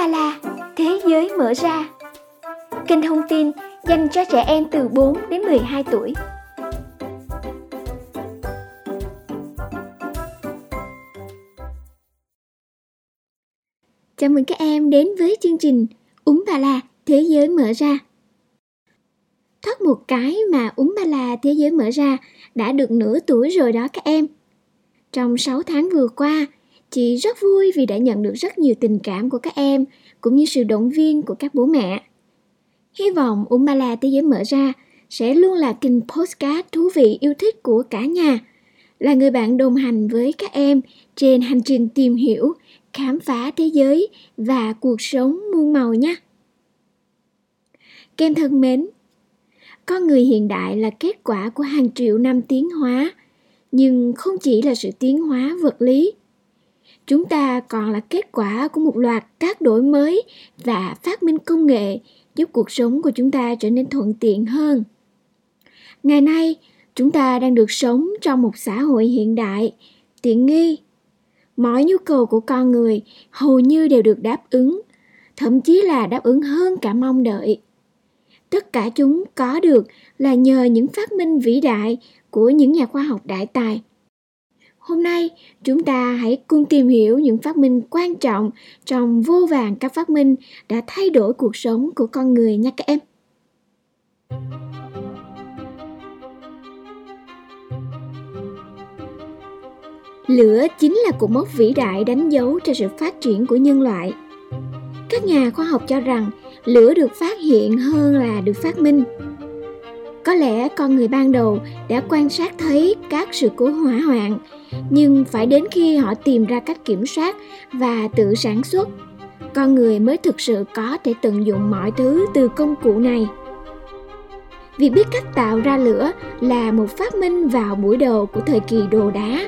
Ba La, Thế giới mở ra. Kênh thông tin dành cho trẻ em từ 4 đến 12 tuổi. Chào mừng các em đến với chương trình Uống Ba La, Thế giới mở ra. Thoát một cái mà Uống Ba La, Thế giới mở ra đã được nửa tuổi rồi đó các em. Trong 6 tháng vừa qua, Chị rất vui vì đã nhận được rất nhiều tình cảm của các em cũng như sự động viên của các bố mẹ. Hy vọng Umbala Thế giới mở ra sẽ luôn là kênh postcard thú vị yêu thích của cả nhà, là người bạn đồng hành với các em trên hành trình tìm hiểu, khám phá thế giới và cuộc sống muôn màu nhé. Kem thân mến, con người hiện đại là kết quả của hàng triệu năm tiến hóa, nhưng không chỉ là sự tiến hóa vật lý chúng ta còn là kết quả của một loạt các đổi mới và phát minh công nghệ, giúp cuộc sống của chúng ta trở nên thuận tiện hơn. Ngày nay, chúng ta đang được sống trong một xã hội hiện đại, tiện nghi. Mọi nhu cầu của con người hầu như đều được đáp ứng, thậm chí là đáp ứng hơn cả mong đợi. Tất cả chúng có được là nhờ những phát minh vĩ đại của những nhà khoa học đại tài. Hôm nay, chúng ta hãy cùng tìm hiểu những phát minh quan trọng trong vô vàng các phát minh đã thay đổi cuộc sống của con người nha các em. Lửa chính là cột mốc vĩ đại đánh dấu cho sự phát triển của nhân loại. Các nhà khoa học cho rằng lửa được phát hiện hơn là được phát minh. Có lẽ con người ban đầu đã quan sát thấy các sự cố hỏa hoạn, nhưng phải đến khi họ tìm ra cách kiểm soát và tự sản xuất, con người mới thực sự có thể tận dụng mọi thứ từ công cụ này. Việc biết cách tạo ra lửa là một phát minh vào buổi đầu của thời kỳ đồ đá,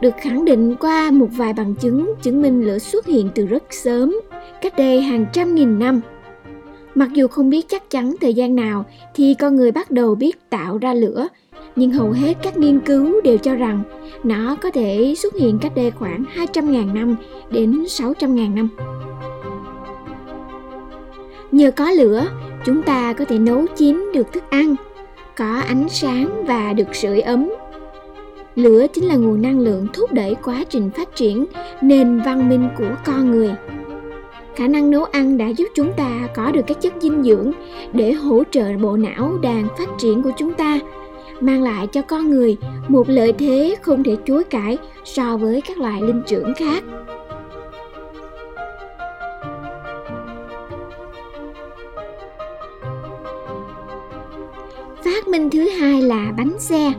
được khẳng định qua một vài bằng chứng chứng minh lửa xuất hiện từ rất sớm, cách đây hàng trăm nghìn năm mặc dù không biết chắc chắn thời gian nào thì con người bắt đầu biết tạo ra lửa nhưng hầu hết các nghiên cứu đều cho rằng nó có thể xuất hiện cách đây khoảng 200.000 năm đến 600.000 năm. Nhờ có lửa, chúng ta có thể nấu chín được thức ăn, có ánh sáng và được sưởi ấm. Lửa chính là nguồn năng lượng thúc đẩy quá trình phát triển nền văn minh của con người. Khả năng nấu ăn đã giúp chúng ta có được các chất dinh dưỡng để hỗ trợ bộ não đang phát triển của chúng ta, mang lại cho con người một lợi thế không thể chối cãi so với các loài linh trưởng khác. Phát minh thứ hai là bánh xe.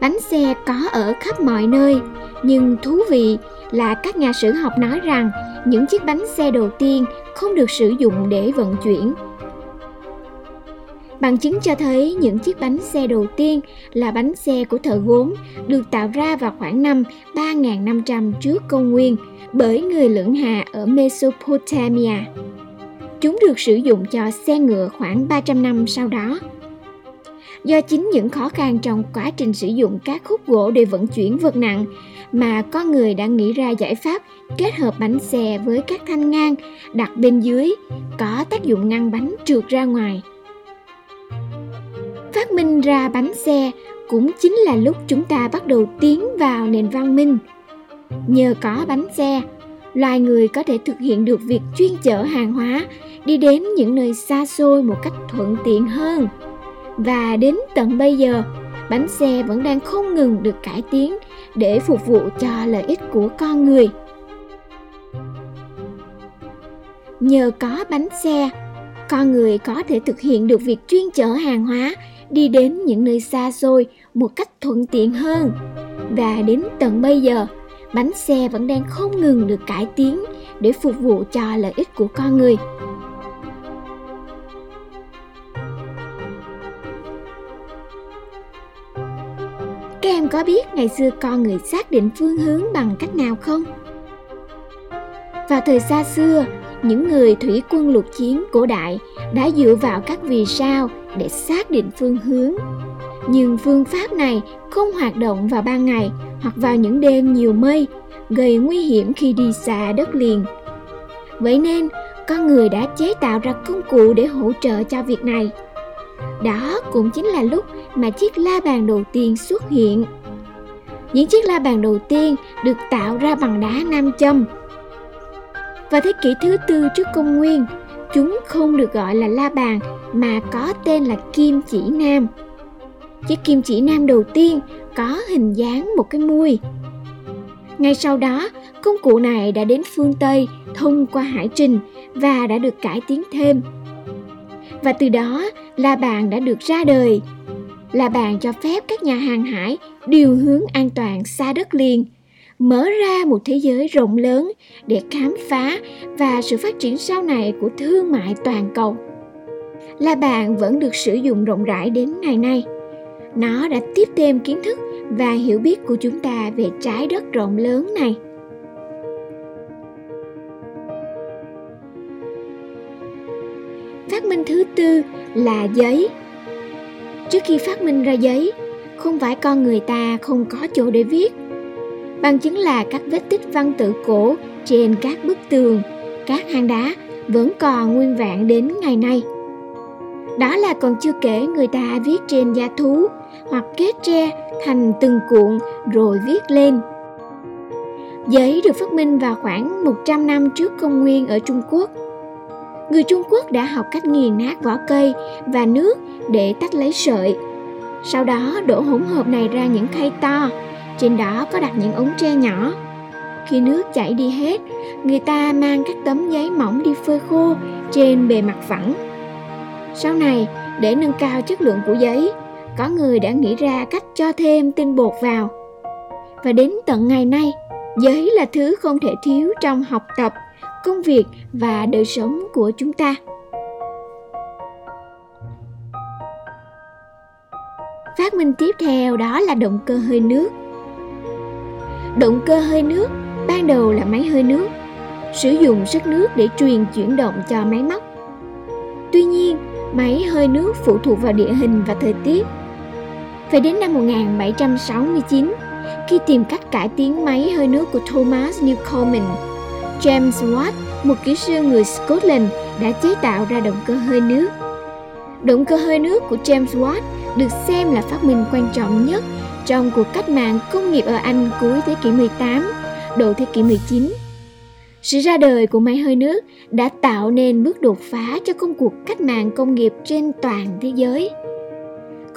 Bánh xe có ở khắp mọi nơi, nhưng thú vị là các nhà sử học nói rằng những chiếc bánh xe đầu tiên không được sử dụng để vận chuyển Bằng chứng cho thấy những chiếc bánh xe đầu tiên là bánh xe của thợ gốm được tạo ra vào khoảng năm 3.500 trước công nguyên bởi người lưỡng hà ở Mesopotamia. Chúng được sử dụng cho xe ngựa khoảng 300 năm sau đó. Do chính những khó khăn trong quá trình sử dụng các khúc gỗ để vận chuyển vật nặng mà con người đã nghĩ ra giải pháp kết hợp bánh xe với các thanh ngang đặt bên dưới, có tác dụng ngăn bánh trượt ra ngoài. Phát minh ra bánh xe cũng chính là lúc chúng ta bắt đầu tiến vào nền văn minh. Nhờ có bánh xe loài người có thể thực hiện được việc chuyên chở hàng hóa đi đến những nơi xa xôi một cách thuận tiện hơn. Và đến tận bây giờ bánh xe vẫn đang không ngừng được cải tiến để phục vụ cho lợi ích của con người. Nhờ có bánh xe, con người có thể thực hiện được việc chuyên chở hàng hóa, đi đến những nơi xa xôi một cách thuận tiện hơn. Và đến tận bây giờ, bánh xe vẫn đang không ngừng được cải tiến để phục vụ cho lợi ích của con người. Có biết ngày xưa con người xác định phương hướng bằng cách nào không? Vào thời xa xưa những người thủy quân lục chiến cổ đại đã dựa vào các vì sao để xác định phương hướng. Nhưng phương pháp này không hoạt động vào ban ngày hoặc vào những đêm nhiều mây gây nguy hiểm khi đi xa đất liền. Vậy nên, con người đã chế tạo ra công cụ để hỗ trợ cho việc này. Đó cũng chính là lúc mà chiếc la bàn đầu tiên xuất hiện. Những chiếc la bàn đầu tiên được tạo ra bằng đá nam châm. Vào thế kỷ thứ tư trước công nguyên, chúng không được gọi là la bàn mà có tên là kim chỉ nam. Chiếc kim chỉ nam đầu tiên có hình dáng một cái muôi. Ngay sau đó, công cụ này đã đến phương Tây thông qua hải trình và đã được cải tiến thêm. Và từ đó, la bàn đã được ra đời. La bàn cho phép các nhà hàng hải điều hướng an toàn xa đất liền, mở ra một thế giới rộng lớn để khám phá và sự phát triển sau này của thương mại toàn cầu. La bàn vẫn được sử dụng rộng rãi đến ngày nay. Nó đã tiếp thêm kiến thức và hiểu biết của chúng ta về trái đất rộng lớn này. Thứ tư là giấy. Trước khi phát minh ra giấy, không phải con người ta không có chỗ để viết. Bằng chứng là các vết tích văn tự cổ trên các bức tường, các hang đá vẫn còn nguyên vẹn đến ngày nay. Đó là còn chưa kể người ta viết trên da thú hoặc kết tre thành từng cuộn rồi viết lên. Giấy được phát minh vào khoảng 100 năm trước công nguyên ở Trung Quốc. Người Trung Quốc đã học cách nghiền nát vỏ cây và nước để tách lấy sợi. Sau đó đổ hỗn hợp này ra những khay to, trên đó có đặt những ống tre nhỏ. Khi nước chảy đi hết, người ta mang các tấm giấy mỏng đi phơi khô trên bề mặt phẳng. Sau này, để nâng cao chất lượng của giấy, có người đã nghĩ ra cách cho thêm tinh bột vào. Và đến tận ngày nay, giấy là thứ không thể thiếu trong học tập, công việc và đời sống của chúng ta. Phát minh tiếp theo đó là động cơ hơi nước. Động cơ hơi nước ban đầu là máy hơi nước, sử dụng sức nước để truyền chuyển động cho máy móc. Tuy nhiên, máy hơi nước phụ thuộc vào địa hình và thời tiết phải đến năm 1769, khi tìm cách cải tiến máy hơi nước của Thomas Newcomen, James Watt, một kỹ sư người Scotland, đã chế tạo ra động cơ hơi nước. Động cơ hơi nước của James Watt được xem là phát minh quan trọng nhất trong cuộc cách mạng công nghiệp ở Anh cuối thế kỷ 18, đầu thế kỷ 19. Sự ra đời của máy hơi nước đã tạo nên bước đột phá cho công cuộc cách mạng công nghiệp trên toàn thế giới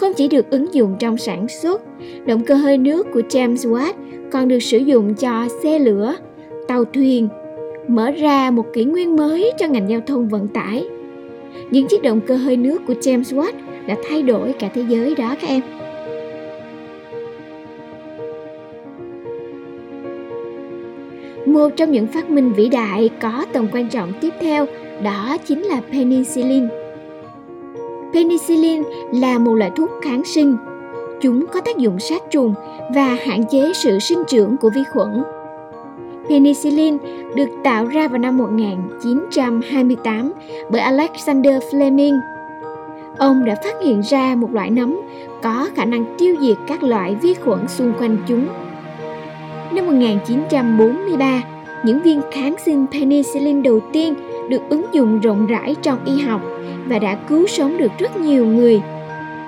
không chỉ được ứng dụng trong sản xuất, động cơ hơi nước của James Watt còn được sử dụng cho xe lửa, tàu thuyền, mở ra một kỷ nguyên mới cho ngành giao thông vận tải. Những chiếc động cơ hơi nước của James Watt đã thay đổi cả thế giới đó các em. Một trong những phát minh vĩ đại có tầm quan trọng tiếp theo đó chính là penicillin. Penicillin là một loại thuốc kháng sinh. Chúng có tác dụng sát trùng và hạn chế sự sinh trưởng của vi khuẩn. Penicillin được tạo ra vào năm 1928 bởi Alexander Fleming. Ông đã phát hiện ra một loại nấm có khả năng tiêu diệt các loại vi khuẩn xung quanh chúng. Năm 1943, những viên kháng sinh penicillin đầu tiên được ứng dụng rộng rãi trong y học và đã cứu sống được rất nhiều người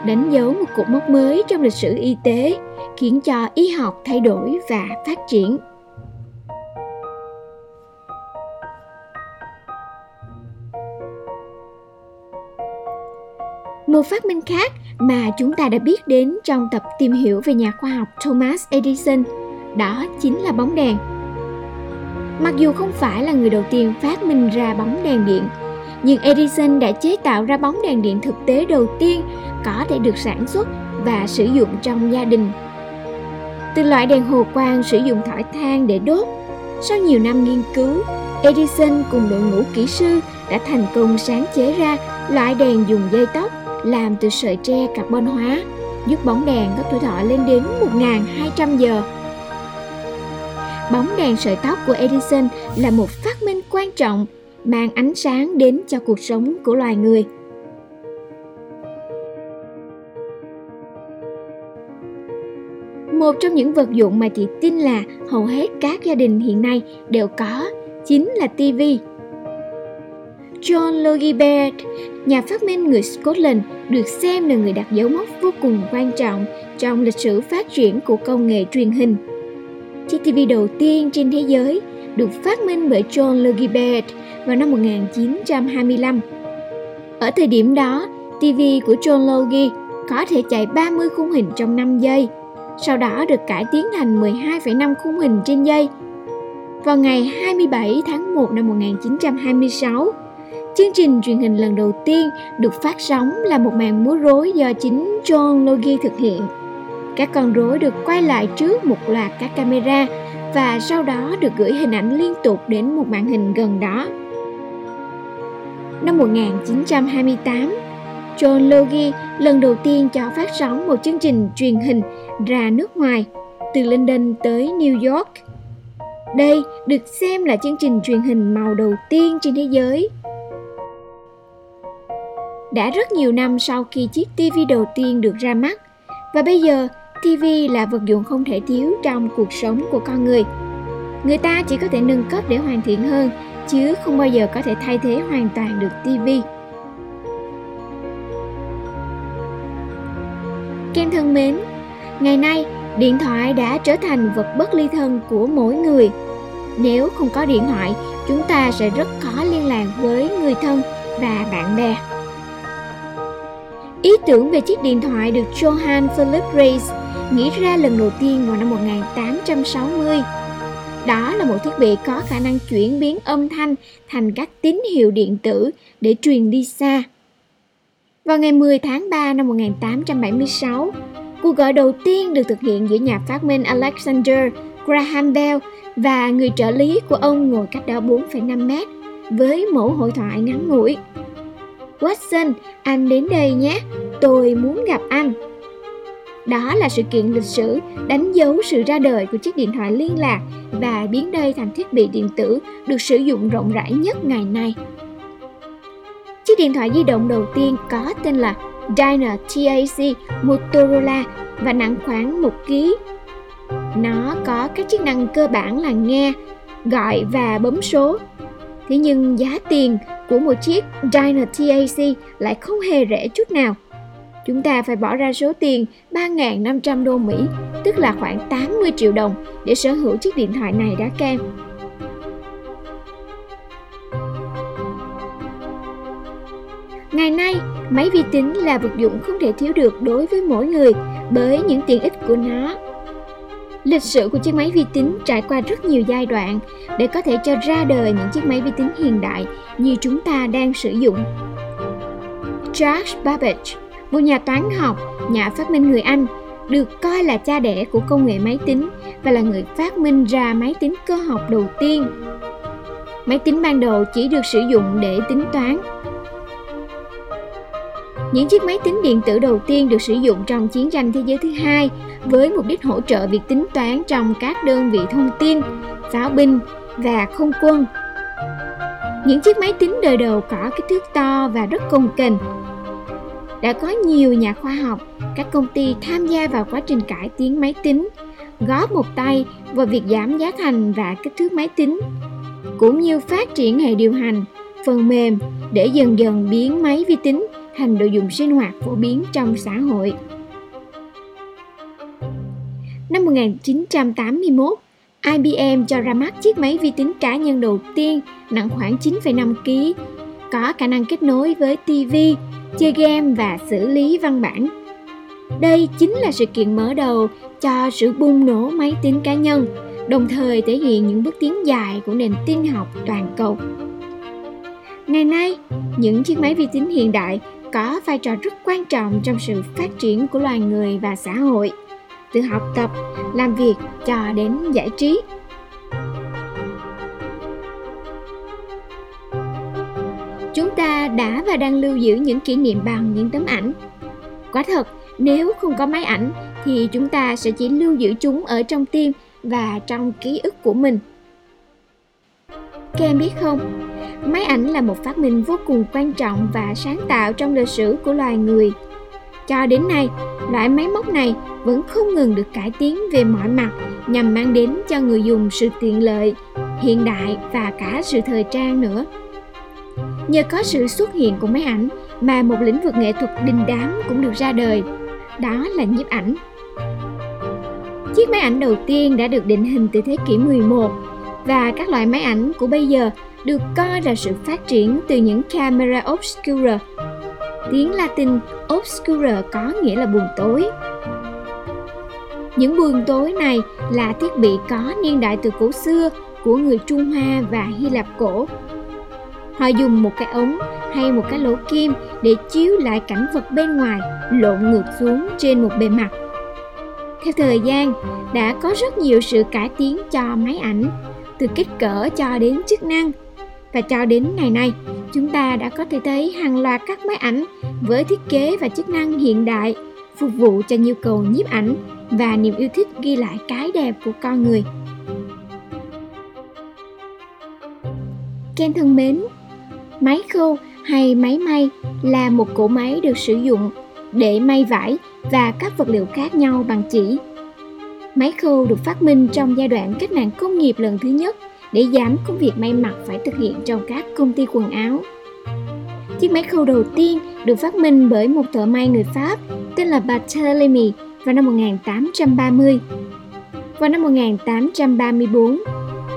đánh dấu một cột mốc mới trong lịch sử y tế khiến cho y học thay đổi và phát triển một phát minh khác mà chúng ta đã biết đến trong tập tìm hiểu về nhà khoa học thomas edison đó chính là bóng đèn mặc dù không phải là người đầu tiên phát minh ra bóng đèn điện nhưng Edison đã chế tạo ra bóng đèn điện thực tế đầu tiên có thể được sản xuất và sử dụng trong gia đình. Từ loại đèn hồ quang sử dụng thỏi than để đốt, sau nhiều năm nghiên cứu, Edison cùng đội ngũ kỹ sư đã thành công sáng chế ra loại đèn dùng dây tóc làm từ sợi tre carbon hóa, giúp bóng đèn có tuổi thọ lên đến 1.200 giờ. Bóng đèn sợi tóc của Edison là một phát minh quan trọng mang ánh sáng đến cho cuộc sống của loài người một trong những vật dụng mà chị tin là hầu hết các gia đình hiện nay đều có chính là tivi John Logie Baird, nhà phát minh người Scotland, được xem là người đặt dấu mốc vô cùng quan trọng trong lịch sử phát triển của công nghệ truyền hình. Chiếc TV đầu tiên trên thế giới được phát minh bởi John Logie Baird vào năm 1925. Ở thời điểm đó, TV của John Logie có thể chạy 30 khung hình trong 5 giây, sau đó được cải tiến thành 12,5 khung hình trên giây. Vào ngày 27 tháng 1 năm 1926, chương trình truyền hình lần đầu tiên được phát sóng là một màn múa rối do chính John Logie thực hiện. Các con rối được quay lại trước một loạt các camera và sau đó được gửi hình ảnh liên tục đến một màn hình gần đó. Năm 1928, John Logie lần đầu tiên cho phát sóng một chương trình truyền hình ra nước ngoài, từ London tới New York. Đây được xem là chương trình truyền hình màu đầu tiên trên thế giới. Đã rất nhiều năm sau khi chiếc TV đầu tiên được ra mắt, và bây giờ TV là vật dụng không thể thiếu trong cuộc sống của con người. Người ta chỉ có thể nâng cấp để hoàn thiện hơn, chứ không bao giờ có thể thay thế hoàn toàn được TV. Kem thân mến, ngày nay điện thoại đã trở thành vật bất ly thân của mỗi người. Nếu không có điện thoại, chúng ta sẽ rất khó liên lạc với người thân và bạn bè. Ý tưởng về chiếc điện thoại được Johann Philipp Reis nghĩ ra lần đầu tiên vào năm 1860. Đó là một thiết bị có khả năng chuyển biến âm thanh thành các tín hiệu điện tử để truyền đi xa. Vào ngày 10 tháng 3 năm 1876, cuộc gọi đầu tiên được thực hiện giữa nhà phát minh Alexander Graham Bell và người trợ lý của ông ngồi cách đó 4,5 mét với mẫu hội thoại ngắn ngủi. Watson, anh đến đây nhé, tôi muốn gặp anh. Đó là sự kiện lịch sử đánh dấu sự ra đời của chiếc điện thoại liên lạc và biến đây thành thiết bị điện tử được sử dụng rộng rãi nhất ngày nay. Chiếc điện thoại di động đầu tiên có tên là Dyna TAC Motorola và nặng khoảng 1 kg. Nó có các chức năng cơ bản là nghe, gọi và bấm số. Thế nhưng giá tiền của một chiếc Dyna TAC lại không hề rẻ chút nào. Chúng ta phải bỏ ra số tiền 3.500 đô Mỹ, tức là khoảng 80 triệu đồng để sở hữu chiếc điện thoại này đã kem. Ngày nay, máy vi tính là vật dụng không thể thiếu được đối với mỗi người bởi những tiện ích của nó. Lịch sử của chiếc máy vi tính trải qua rất nhiều giai đoạn để có thể cho ra đời những chiếc máy vi tính hiện đại như chúng ta đang sử dụng. Charles Babbage, một nhà toán học, nhà phát minh người Anh, được coi là cha đẻ của công nghệ máy tính và là người phát minh ra máy tính cơ học đầu tiên. Máy tính ban đầu chỉ được sử dụng để tính toán những chiếc máy tính điện tử đầu tiên được sử dụng trong chiến tranh thế giới thứ hai với mục đích hỗ trợ việc tính toán trong các đơn vị thông tin, pháo binh và không quân. Những chiếc máy tính đời đầu có kích thước to và rất cồng kềnh. Đã có nhiều nhà khoa học, các công ty tham gia vào quá trình cải tiến máy tính, góp một tay vào việc giảm giá thành và kích thước máy tính, cũng như phát triển hệ điều hành, phần mềm để dần dần biến máy vi tính thành đồ dùng sinh hoạt phổ biến trong xã hội. Năm 1981, IBM cho ra mắt chiếc máy vi tính cá nhân đầu tiên nặng khoảng 9,5 kg, có khả năng kết nối với TV, chơi game và xử lý văn bản. Đây chính là sự kiện mở đầu cho sự bùng nổ máy tính cá nhân, đồng thời thể hiện những bước tiến dài của nền tin học toàn cầu. Ngày nay, những chiếc máy vi tính hiện đại có vai trò rất quan trọng trong sự phát triển của loài người và xã hội. Từ học tập, làm việc cho đến giải trí. Chúng ta đã và đang lưu giữ những kỷ niệm bằng những tấm ảnh. Quả thật, nếu không có máy ảnh, thì chúng ta sẽ chỉ lưu giữ chúng ở trong tim và trong ký ức của mình các em biết không Máy ảnh là một phát minh vô cùng quan trọng và sáng tạo trong lịch sử của loài người. Cho đến nay, loại máy móc này vẫn không ngừng được cải tiến về mọi mặt nhằm mang đến cho người dùng sự tiện lợi, hiện đại và cả sự thời trang nữa. Nhờ có sự xuất hiện của máy ảnh mà một lĩnh vực nghệ thuật đình đám cũng được ra đời, đó là nhiếp ảnh. Chiếc máy ảnh đầu tiên đã được định hình từ thế kỷ 11 và các loại máy ảnh của bây giờ được coi là sự phát triển từ những camera obscura. Tiếng Latin obscura có nghĩa là buồn tối. Những buồng tối này là thiết bị có niên đại từ cổ xưa của người Trung Hoa và Hy Lạp cổ. Họ dùng một cái ống hay một cái lỗ kim để chiếu lại cảnh vật bên ngoài lộn ngược xuống trên một bề mặt. Theo thời gian, đã có rất nhiều sự cải tiến cho máy ảnh, từ kích cỡ cho đến chức năng. Và cho đến ngày nay, chúng ta đã có thể thấy hàng loạt các máy ảnh với thiết kế và chức năng hiện đại phục vụ cho nhu cầu nhiếp ảnh và niềm yêu thích ghi lại cái đẹp của con người. Ken thân mến, máy khâu hay máy may là một cỗ máy được sử dụng để may vải và các vật liệu khác nhau bằng chỉ. Máy khâu được phát minh trong giai đoạn cách mạng công nghiệp lần thứ nhất để giảm công việc may mặc phải thực hiện trong các công ty quần áo. Chiếc máy khâu đầu tiên được phát minh bởi một thợ may người Pháp tên là Barthélemy vào năm 1830. Vào năm 1834,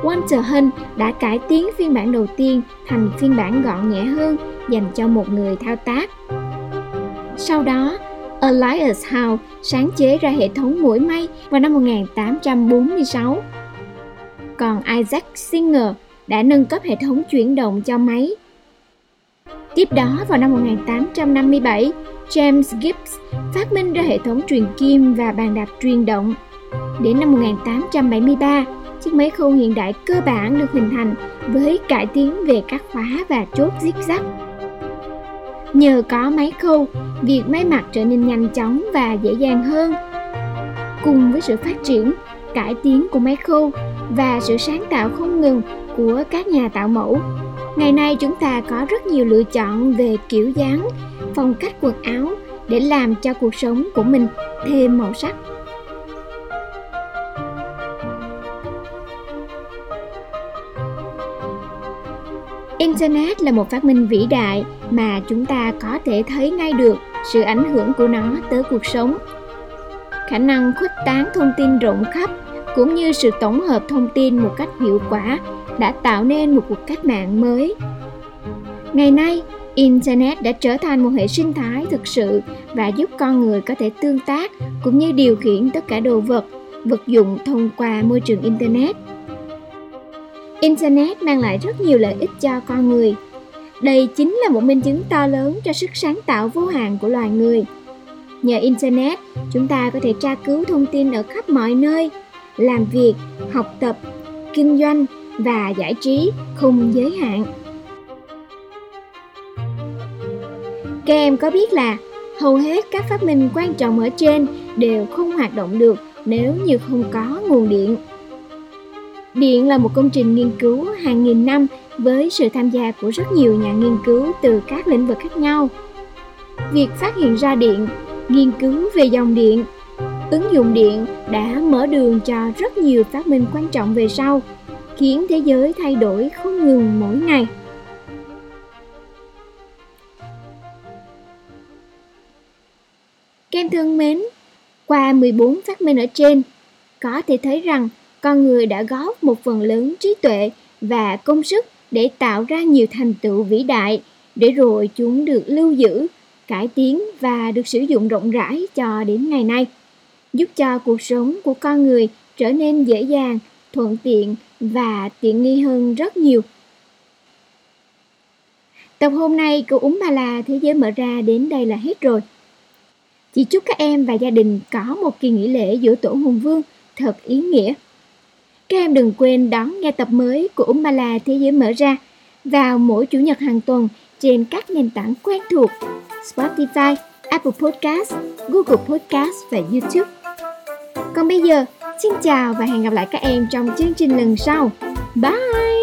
Walter Hunt đã cải tiến phiên bản đầu tiên thành phiên bản gọn nhẹ hơn dành cho một người thao tác. Sau đó, Elias Howe sáng chế ra hệ thống mũi may vào năm 1846. Còn Isaac Singer đã nâng cấp hệ thống chuyển động cho máy. Tiếp đó vào năm 1857, James Gibbs phát minh ra hệ thống truyền kim và bàn đạp truyền động. Đến năm 1873, chiếc máy khâu hiện đại cơ bản được hình thành với cải tiến về các khóa và chốt zigzag. Nhờ có máy khâu, việc may mặc trở nên nhanh chóng và dễ dàng hơn. Cùng với sự phát triển, cải tiến của máy khâu và sự sáng tạo không ngừng của các nhà tạo mẫu, ngày nay chúng ta có rất nhiều lựa chọn về kiểu dáng, phong cách quần áo để làm cho cuộc sống của mình thêm màu sắc. Internet là một phát minh vĩ đại mà chúng ta có thể thấy ngay được sự ảnh hưởng của nó tới cuộc sống. Khả năng khuếch tán thông tin rộng khắp cũng như sự tổng hợp thông tin một cách hiệu quả đã tạo nên một cuộc cách mạng mới. Ngày nay, Internet đã trở thành một hệ sinh thái thực sự và giúp con người có thể tương tác cũng như điều khiển tất cả đồ vật, vật dụng thông qua môi trường Internet. Internet mang lại rất nhiều lợi ích cho con người. Đây chính là một minh chứng to lớn cho sức sáng tạo vô hạn của loài người. Nhờ Internet, chúng ta có thể tra cứu thông tin ở khắp mọi nơi, làm việc, học tập, kinh doanh và giải trí không giới hạn. Các em có biết là hầu hết các phát minh quan trọng ở trên đều không hoạt động được nếu như không có nguồn điện. Điện là một công trình nghiên cứu hàng nghìn năm với sự tham gia của rất nhiều nhà nghiên cứu từ các lĩnh vực khác nhau. Việc phát hiện ra điện, nghiên cứu về dòng điện, ứng dụng điện đã mở đường cho rất nhiều phát minh quan trọng về sau, khiến thế giới thay đổi không ngừng mỗi ngày. Kem thân mến, qua 14 phát minh ở trên, có thể thấy rằng con người đã góp một phần lớn trí tuệ và công sức để tạo ra nhiều thành tựu vĩ đại để rồi chúng được lưu giữ, cải tiến và được sử dụng rộng rãi cho đến ngày nay, giúp cho cuộc sống của con người trở nên dễ dàng, thuận tiện và tiện nghi hơn rất nhiều. Tập hôm nay của Úng Ba La Thế giới mở ra đến đây là hết rồi. Chỉ chúc các em và gia đình có một kỳ nghỉ lễ giữa tổ hùng vương thật ý nghĩa. Các em đừng quên đón nghe tập mới của Umbala Thế giới mở ra vào mỗi chủ nhật hàng tuần trên các nền tảng quen thuộc Spotify, Apple Podcast, Google Podcast và YouTube. Còn bây giờ, xin chào và hẹn gặp lại các em trong chương trình lần sau. Bye!